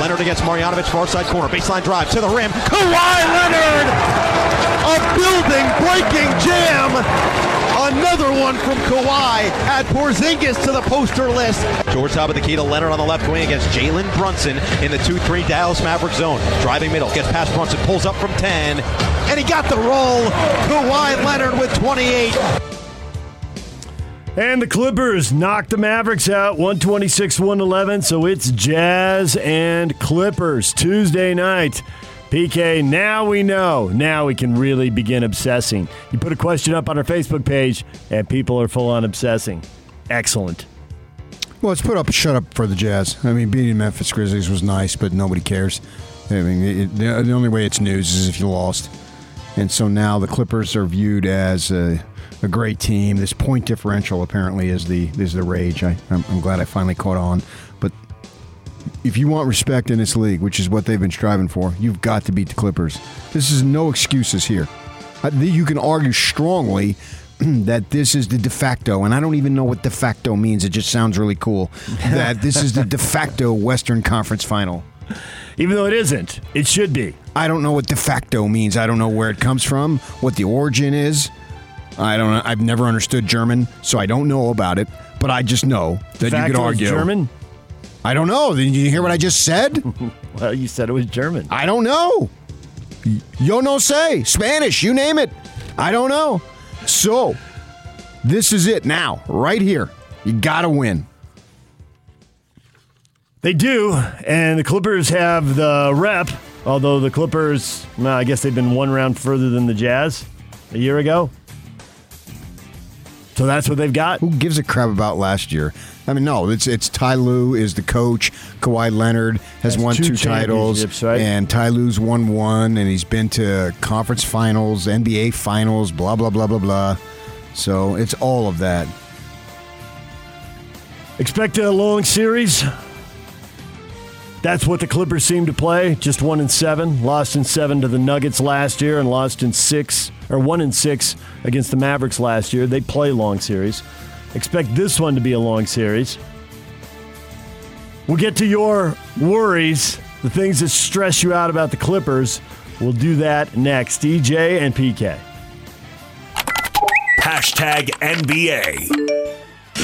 Leonard against Marjanovic, far side corner, baseline drive to the rim. Kawhi Leonard! A building breaking jam! Another one from Kawhi. Add Porzingis to the poster list. George top of the key to Leonard on the left wing against Jalen Brunson in the 2-3 Dallas Maverick zone. Driving middle, gets past Brunson, pulls up from 10, and he got the roll. Kawhi Leonard with 28. And the Clippers knocked the Mavericks out 126 111. So it's Jazz and Clippers Tuesday night. PK, now we know. Now we can really begin obsessing. You put a question up on our Facebook page, and people are full on obsessing. Excellent. Well, let's put up a shut up for the Jazz. I mean, beating the Memphis Grizzlies was nice, but nobody cares. I mean, it, the, the only way it's news is if you lost. And so now the Clippers are viewed as a great team. This point differential apparently is the is the rage. I, I'm, I'm glad I finally caught on. But if you want respect in this league, which is what they've been striving for, you've got to beat the Clippers. This is no excuses here. I- You can argue strongly that this is the de facto, and I don't even know what de facto means. It just sounds really cool. That this is the de facto Western Conference final. Even though it isn't, it should be. I don't know what de facto means. I don't know where it comes from, what the origin is. I don't know. I've never understood German, so I don't know about it. But I just know that you could was argue. German? I don't know. Did you hear what I just said? Well, you said it was German. I don't know. Yo no say. Spanish, you name it. I don't know. So, this is it now, right here. You got to win. They do, and the Clippers have the rep. Although the Clippers, well, I guess they've been one round further than the Jazz a year ago. So that's what they've got. Who gives a crap about last year? I mean, no, it's it's Ty Lue is the coach. Kawhi Leonard has Has won two two, titles, right? and Ty Lue's won one, and he's been to conference finals, NBA finals, blah blah blah blah blah. So it's all of that. Expect a long series. That's what the Clippers seem to play. Just one in seven. Lost in seven to the Nuggets last year, and lost in six or one in six against the Mavericks last year. They play long series. Expect this one to be a long series. We'll get to your worries, the things that stress you out about the Clippers. We'll do that next. DJ and PK. Hashtag NBA.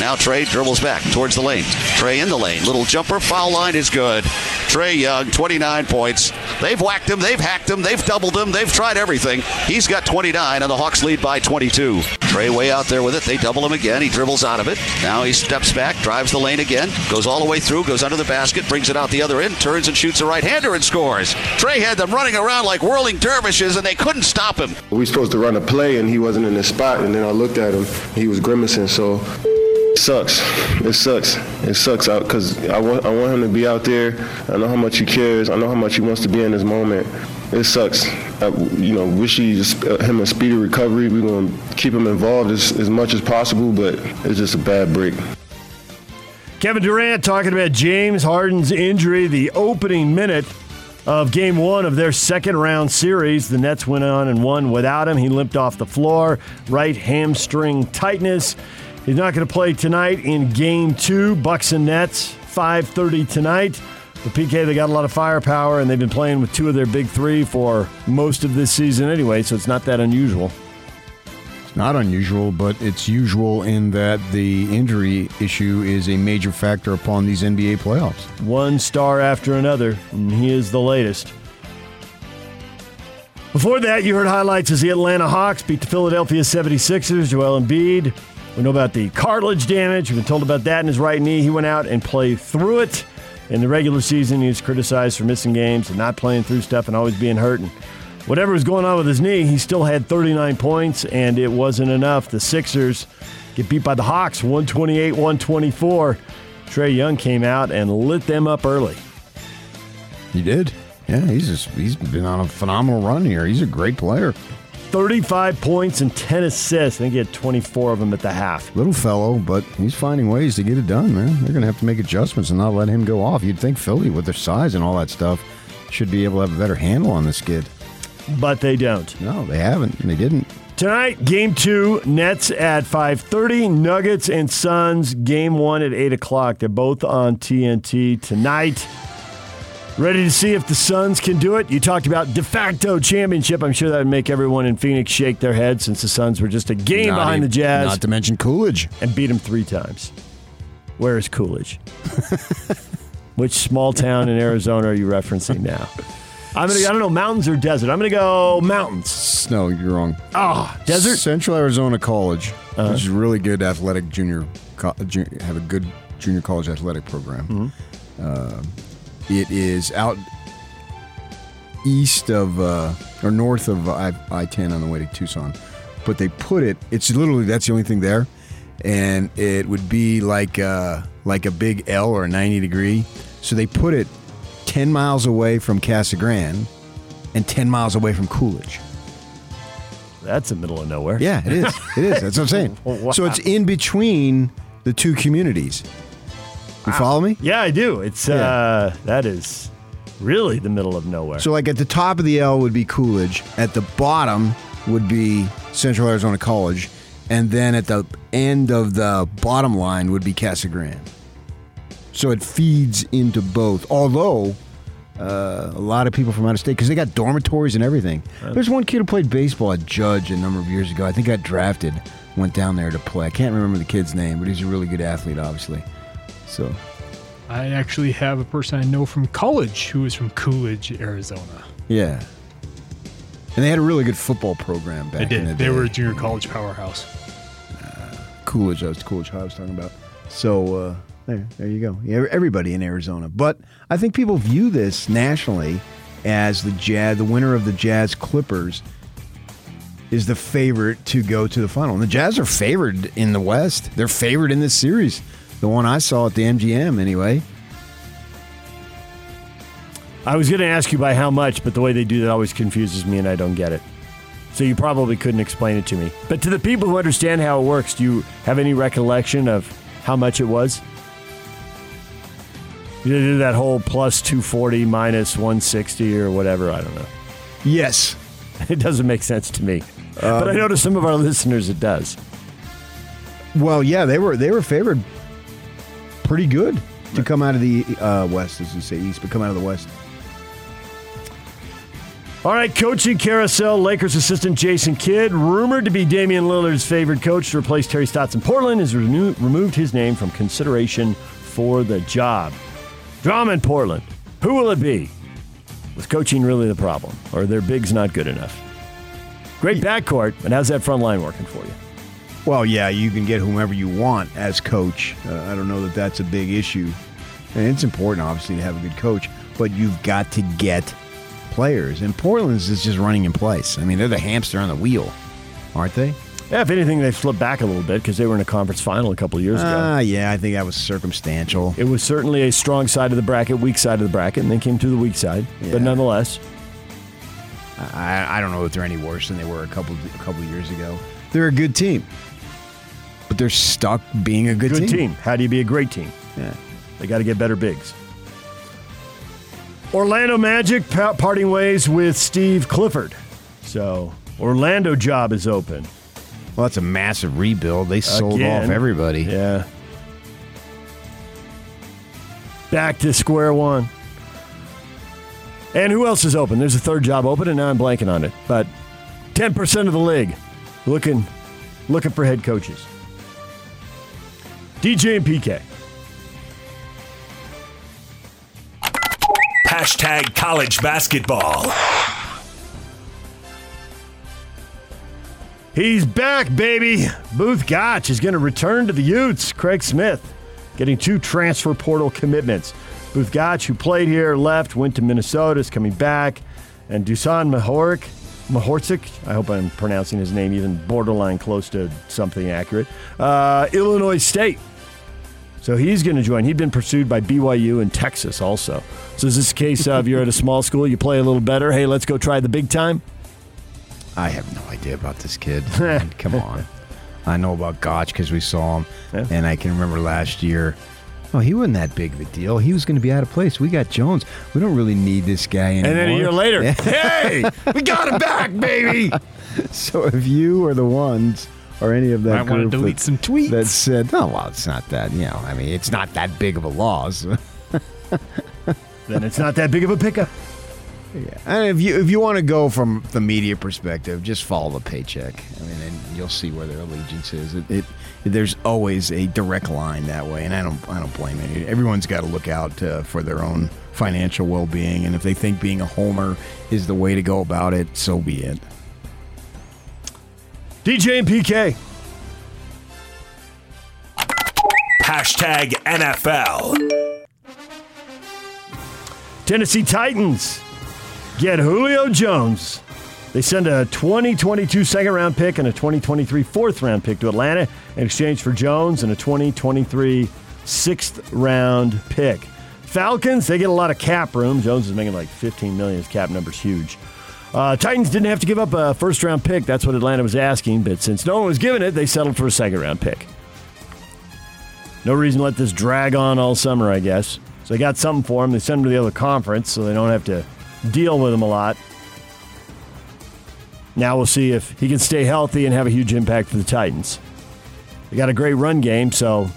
Now Trae dribbles back towards the lane. Trae in the lane. Little jumper. Foul line is good. Trae Young, 29 points. They've whacked him. They've hacked him. They've doubled him. They've tried everything. He's got 29, and the Hawks lead by 22. Trae way out there with it. They double him again. He dribbles out of it. Now he steps back, drives the lane again, goes all the way through, goes under the basket, brings it out the other end, turns and shoots a right-hander and scores. Trae had them running around like whirling dervishes, and they couldn't stop him. We were supposed to run a play and he wasn't in the spot and then I looked at him. He was grimacing. So it sucks. It sucks. It sucks out because I want I want him to be out there. I know how much he cares. I know how much he wants to be in this moment. It sucks. I, you know, wish he uh, him a speedy recovery. We're gonna keep him involved as, as much as possible, but it's just a bad break. Kevin Durant talking about James Harden's injury, the opening minute of game one of their second round series. The Nets went on and won without him. He limped off the floor, right hamstring tightness. He's not going to play tonight in game two. Bucks and Nets, 5.30 tonight. The PK, they got a lot of firepower, and they've been playing with two of their big three for most of this season anyway, so it's not that unusual. It's not unusual, but it's usual in that the injury issue is a major factor upon these NBA playoffs. one star after another, and he is the latest. Before that, you heard highlights as the Atlanta Hawks beat the Philadelphia 76ers. Joel Embiid. We know about the cartilage damage. We've been told about that in his right knee. He went out and played through it. In the regular season, he was criticized for missing games and not playing through stuff and always being hurt. And whatever was going on with his knee, he still had 39 points, and it wasn't enough. The Sixers get beat by the Hawks 128 124. Trae Young came out and lit them up early. He did. Yeah, he's just, he's been on a phenomenal run here. He's a great player. 35 points and 10 assists. I think he had 24 of them at the half. Little fellow, but he's finding ways to get it done, man. They're going to have to make adjustments and not let him go off. You'd think Philly, with their size and all that stuff, should be able to have a better handle on this kid. But they don't. No, they haven't. They didn't. Tonight, game two, Nets at 5.30, Nuggets and Suns, game one at 8 o'clock. They're both on TNT tonight. Ready to see if the Suns can do it? You talked about de facto championship. I'm sure that would make everyone in Phoenix shake their head since the Suns were just a game Not behind the Jazz Not to mention Coolidge. and beat them three times. Where is Coolidge? Which small town in Arizona are you referencing now? I'm gonna. I don't know, mountains or desert. I'm gonna go mountains. No, you're wrong. Ah, desert. Central Arizona College, Uh-huh. which is really good athletic junior, co- ju- have a good junior college athletic program. Mm-hmm. Uh, it is out east of uh, or north of I I ten on the way to Tucson, but they put it. It's literally that's the only thing there, and it would be like uh, like a big L or a ninety degree. So they put it ten miles away from Casa Grande and ten miles away from Coolidge. That's the middle of nowhere. Yeah, it is. It is. That's what I'm saying. Wow. So it's in between the two communities. You follow me? Yeah, I do. It's uh, that is really the middle of nowhere. So like at the top of the L would be Coolidge, at the bottom would be Central Arizona College, and then at the end of the bottom line would be Casa Grande. So it feeds into both. Although uh, a lot of people from out of state, because they got dormitories and everything. There's one kid who played baseball at Judge a number of years ago. I think got drafted, went down there to play. I can't remember the kid's name, but he's a really good athlete, obviously. So I actually have a person I know from college who is from Coolidge, Arizona. yeah. And they had a really good football program back They in the did. day. They were a junior college powerhouse. Coolidge. That was Coolidge I was talking about. So uh, there, there you go. Yeah, everybody in Arizona. But I think people view this nationally as the Jazz, the winner of the Jazz Clippers, is the favorite to go to the final. And the Jazz are favored in the West. They're favored in this series. The one I saw at the MGM, anyway. I was going to ask you by how much, but the way they do that always confuses me, and I don't get it. So you probably couldn't explain it to me. But to the people who understand how it works, do you have any recollection of how much it was? You did that whole plus 240 minus 160 or whatever. I don't know. Yes. It doesn't make sense to me. but I um, know to some of our listeners it does. Well, yeah, they were they were favored pretty good to come out of the uh, West, as you say East, but come out of the West. All right, coaching carousel. Lakers assistant Jason Kidd, rumored to be Damian Lillard's favorite coach to replace Terry Stotts in Portland, has renew- removed his name from consideration for the job. Drama in Portland. Who will it be? Was coaching really the problem, or are their bigs not good enough? Great backcourt, but how's that front line working for you? Well, yeah, you can get whomever you want as coach. Uh, I don't know that that's a big issue. And it's important, obviously, to have a good coach, but you've got to get players. And Portland's is just running in place. I mean, they're the hamster on the wheel, aren't they? Yeah, if anything, they've slipped back a little bit because they were in a conference final a couple years ago. Ah, yeah, I think that was circumstantial. It was certainly a strong side of the bracket, weak side of the bracket, and they came to the weak side. Yeah. But nonetheless, I, I don't know if they're any worse than they were a couple a couple years ago. They're a good team, but they're stuck being a good, good team. How do you be a great team? Yeah. They got to get better bigs. Orlando Magic pa- parting ways with Steve Clifford. So Orlando job is open. Well, that's a massive rebuild. They sold Again. off everybody. Yeah. Back to square one. And who else is open? There's a third job open, and now I'm blanking on it. But 10% of the league looking looking for head coaches. DJ and PK. Hashtag college basketball. He's back, baby. Both Gach is going to return to the Utes. Craig Smith getting two transfer portal commitments. Both Gach, who played here, left, went to Minnesota, is coming back. And Dusan Mahoric, Mahorcic, I hope I'm pronouncing his name even borderline close to something accurate, uh, Illinois State. So he's going to join. He'd been pursued by BYU and Texas also. So is this a case of you're at a small school, you play a little better? Hey, let's go try the big time? I have no idea about this kid. Come on. I know about Gach because we saw him, Yeah. and I can remember last year. Oh, he wasn't that big of a deal. He was going to be out of place. We got Jones. We don't really need this guy anymore. And then a year later, Yeah. hey, we got him back, baby. So if you are the ones or any of that I want to delete that, some tweets. that said, "Oh, well, it's not that," you know, I mean, it's not that big of a loss. then it's not that big of a pickup. Yeah. And if you if you want to go from the media perspective, just follow the paycheck. I mean, and you'll see where their allegiance is. It, it there's always a direct line that way, and I don't I don't blame it. Everyone's got to look out uh, for their own financial well being, and if they think being a homer is the way to go about it, so be it. DJ and PK. Hashtag NFL. Tennessee Titans get Julio Jones. They send a 2022 second round pick and a 2023 fourth round pick to Atlanta in exchange for Jones and a 2023 sixth round pick. Falcons, they get a lot of cap room. Jones is making like 15 million. His cap number's huge. Uh, Titans didn't have to give up a first round pick. That's what Atlanta was asking, but since no one was giving it, they settled for a second round pick. No reason to let this drag on all summer, I guess. So they got something for him. They sent him to the other conference so they don't have to deal with him a lot. Now we'll see if he can stay healthy and have a huge impact for the Titans. They got a great run game, so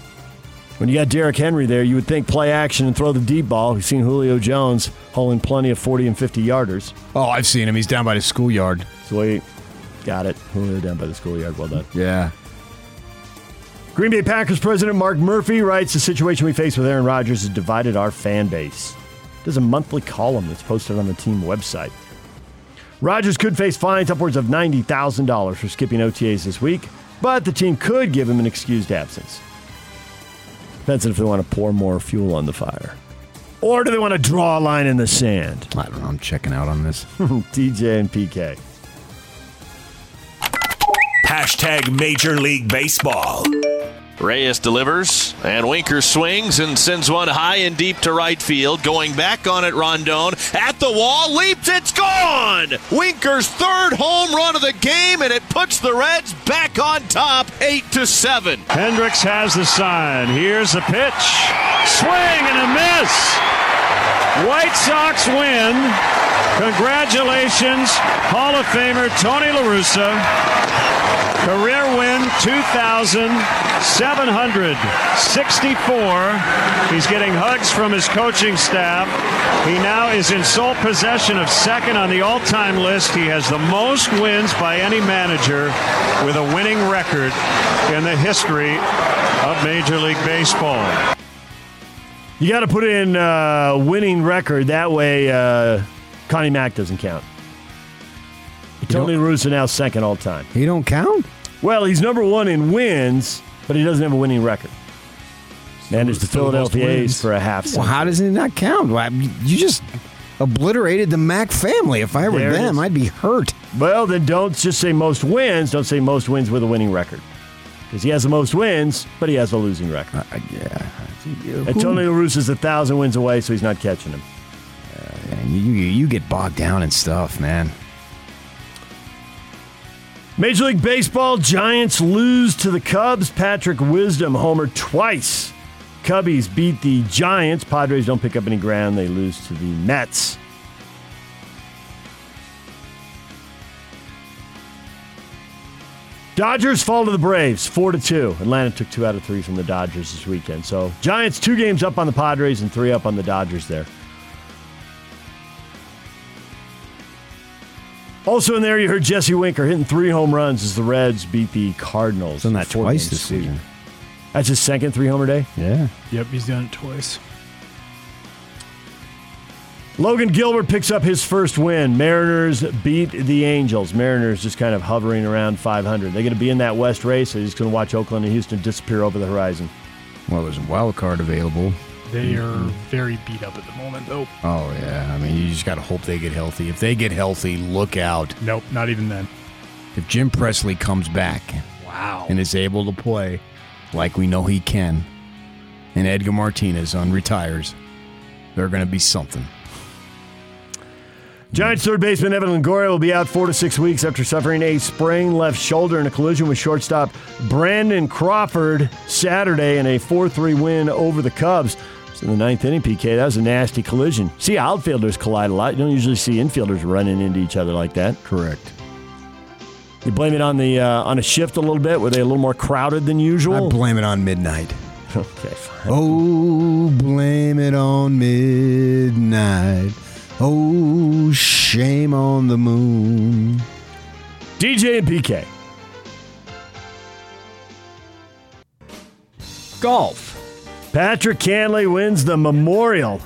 when you got Derrick Henry there, you would think play action and throw the deep ball. We've seen Julio Jones hauling plenty of 40 and 50 yarders. Oh, I've seen him. He's down by the schoolyard. Sweet. Got it. Julio down by the schoolyard. Well done. Yeah. Green Bay Packers president Mark Murphy writes the situation we face with Aaron Rodgers has divided our fan base. There's a monthly column that's posted on the team website. Rodgers could face fines upwards of $90,000 for skipping OTAs this week, but the team could give him an excused absence. Depends on if they want to pour more fuel on the fire. Or do they want to draw a line in the sand? I don't know. I'm checking out on this. DJ and PK. Hashtag Major League Baseball. Reyes delivers, and Winker swings and sends one high and deep to right field. Going back on it, Rondon at the wall, leaps, it's gone! Winker's third home run of the game, and it puts the Reds back on top, 8 to 7. Hendriks has the sign. Here's the pitch. Swing and a miss. White Sox win. Congratulations, Hall of Famer Tony La Russa. Career win 2,764. He's getting hugs from his coaching staff. He now is in sole possession of second on the all time list. He has the most wins by any manager with a winning record in the history of Major League Baseball. You got to put in uh, winning record. That way, uh, Connie Mack doesn't count. Tony Russa now second all time. He don't count? Well, he's number one in wins, but he doesn't have a winning record. Managed the the Philadelphia A's for a half Well, how does it not count? Why, You just obliterated the Mack family. If I were There it them, is. I'd be hurt. Well, then don't just say most wins. Don't say most wins with a winning record. Because he has the most wins, but he has a losing record. Uh, yeah. And Tony La Russa's a thousand wins away, so he's not catching him. Man, you, you, you get bogged down in stuff, man. Major League Baseball Giants lose to the Cubs. Patrick Wisdom homer twice. Cubbies beat the Giants. Padres don't pick up any ground. They lose to the Mets. Dodgers fall to the Braves, four to two. Atlanta took two out of three from the Dodgers this weekend. So Giants two games up on the Padres and three up on the Dodgers there. Also in there, you heard Jesse Winker hitting three home runs as the Reds beat the Cardinals. Done that twice this sweep. season. That's his second three homer day. Yeah. Yep, he's done it twice. Logan Gilbert picks up his first win. Mariners beat the Angels. Mariners just kind of hovering around 500. They're going to be in that West race. They're just going to watch Oakland and Houston disappear over the horizon. Well, there's a wild card available. They are mm-hmm. very beat up at the moment, though. Oh, yeah. I mean, you just got to hope they get healthy. If they get healthy, look out. Nope, not even then. If Jim Presley comes back Wow. and is able to play like we know he can, and Edgar Martinez unretires, they're going to be something. Giants third baseman Evan Longoria will be out four to six weeks after suffering a sprained left shoulder in a collision with shortstop Brandon Crawford Saturday in a 4 3 win over the Cubs. It's in the ninth inning, PK. That was a nasty collision. See, outfielders collide a lot. You don't usually see infielders running into each other like that. Correct. You blame it on the uh, on a shift a little bit. Were they a little more crowded than usual? I blame it on midnight. okay, fine. Oh, blame it on midnight. Oh, shame on the moon. DJ and PK. Golf. Patrick Cantlay wins the Memorial.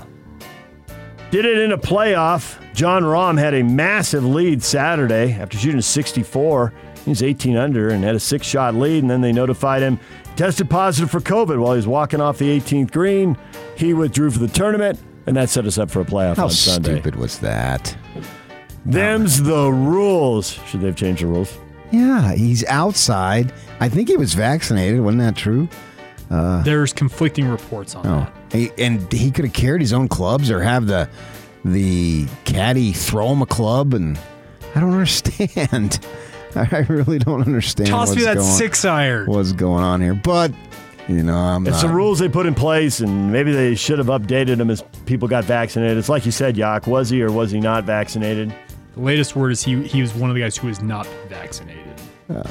Did it in a playoff. Jon Rahm had a massive lead Saturday after shooting 64. He was 18 under and had a six shot lead, and then they notified him tested positive for COVID while he was walking off the 18th green. He withdrew for the tournament, and that set us up for a playoff How on Sunday. How stupid was that? Them's the rules. Should they have changed the rules? Yeah, he's outside. I think he was vaccinated. Wasn't that true? Uh, There's conflicting reports on Oh, that. he, and he could have carried his own clubs or have the the caddy throw him a club. And I don't understand. I really don't understand. Toss what's me that going, six iron. What's going on here? But you know, I'm It's not. the rules they put in place, and maybe they should have updated them as people got vaccinated. It's like you said, Yak. Was he or was he not vaccinated? The latest word is he he was one of the guys who was not vaccinated. Oh.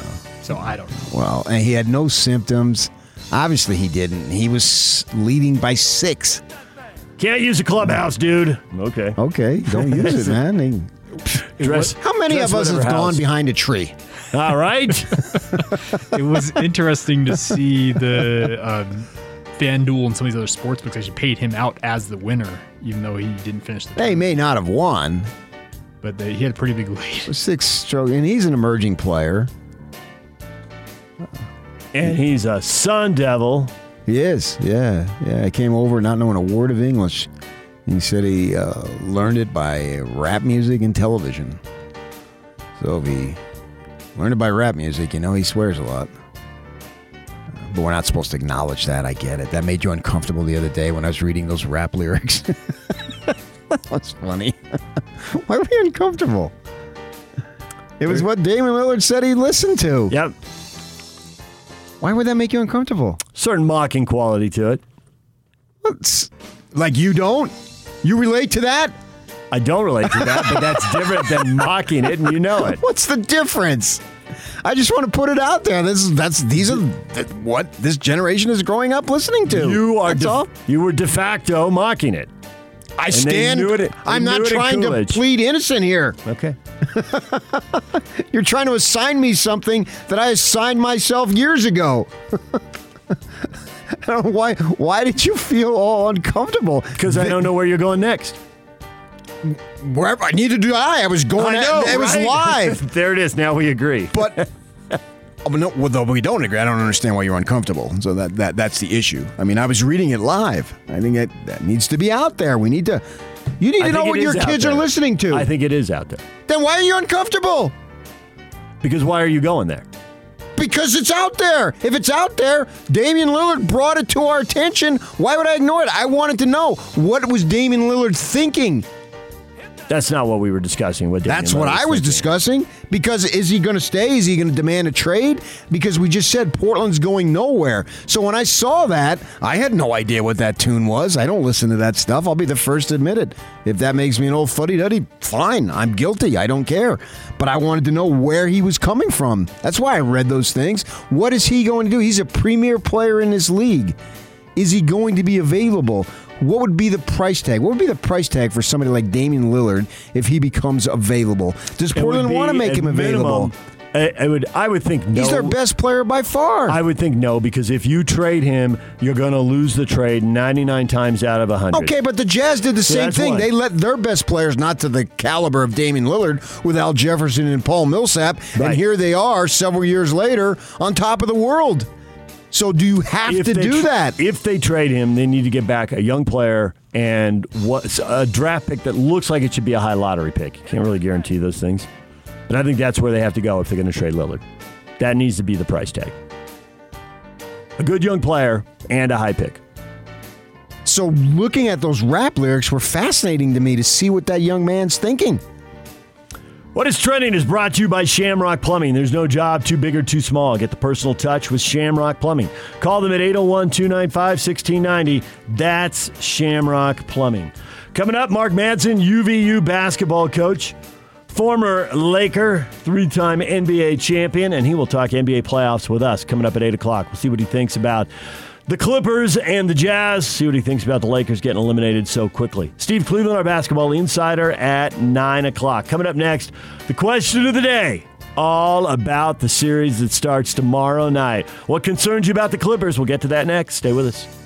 So I don't know. Well, and he had no symptoms. Obviously, he didn't. He was leading by six. Can't use a clubhouse, dude. Okay. Okay, don't use it, man. He- Dress, How many dress of us have whatever gone house. behind a tree? All right. It was interesting to see the um, FanDuel and some of these other sports books actually paid him out as the winner, even though he didn't finish the. They may not have won. But they, he had a pretty big lead. Six stroke, and he's an emerging player. And he's a Sun Devil. He is, yeah, yeah. I came over not knowing a word of English. He said he uh, learned it by rap music and television. So if he learned it by rap music, you know he swears a lot. But we're not supposed to acknowledge that. I get it. That made you uncomfortable the other day when I was reading those rap lyrics. that was funny. Why were you uncomfortable? It was what Damian Lillard said he listened to. Yep. Why would that make you uncomfortable? Certain mocking quality to it. What's- Like you don't? You relate to that? I don't relate to that, but that's different than mocking it, and you know it. What's the difference? I just want to put it out there. This is that's these are th- what this generation is growing up listening to. You are That's de- all. you were de facto mocking it. I they stand. it- I'm not trying to plead innocent here. Okay. You're trying to assign me something that I assigned myself years ago. I don't know why? Why did you feel all uncomfortable? Because I don't know where you're going next. Wherever I needed to die, I was going. I at- it was live. there it is. Now we agree. But oh, no, well, though we don't agree, I don't understand why you're uncomfortable. So that, that that's the issue. I mean, I was reading it live. I think that, that needs to be out there. We need to. You need I to know what your kids are listening to. I think it is out there. then why are you uncomfortable? Because why are you going there? Because it's out there. If it's out there, Damian Lillard brought it to our attention. Why would I ignore it? I wanted to know what was Damian Lillard thinking. That's not what we were discussing. What Damian That's what I was thinking. discussing. Because is he going to stay? Is he going to demand a trade? Because we just said Portland's going nowhere. So when I saw that, I had no idea what that tune was. I don't listen to that stuff. I'll be the first to admit it. If that makes me an old fuddy duddy, fine. I'm guilty. I don't care. But I wanted to know where he was coming from. That's why I read those things. What is he going to do? He's a premier player in this league. Is he going to be available? What would be the price tag? What would be the price tag for somebody like Damian Lillard if he becomes available? Does Portland want to make him available? minimum- I, I would. I would think no. He's their best player by far. I would think no because if you trade him, you're going to lose the trade 99 times out of 100. Okay, but the Jazz did the So same thing. one. They let their best players, not to the caliber of Damian Lillard, with Al Jefferson and Paul Millsap, Right. and here they are several years later on top of the world. So do you have If to do tra- that? If they trade him, they need to get back a young player and what a draft pick that looks like it should be a high lottery pick. Can't really guarantee those things, but I think that's where they have to go if they're going to trade Lillard. That needs to be the price tag. A good young player and a high pick. So looking at those rap lyrics were fascinating to me to see what that young man's thinking. What is trending is brought to you by Shamrock Plumbing. There's no job too big or too small. Get the personal touch with Shamrock Plumbing. Call them at 801 295 1690. That's Shamrock Plumbing. Coming up, Mark Madsen, UVU basketball coach, former Laker, three time NBA champion, and he will talk NBA playoffs with us coming up at 8 o'clock. We'll see what he thinks about the Clippers and the Jazz. See what he thinks about the Lakers getting eliminated so quickly. Steve Cleveland, our basketball insider, at 9 o'clock. Coming up next, the question of the day. All about the series that starts tomorrow night. What concerns you about the Clippers? We'll get to that next. Stay with us.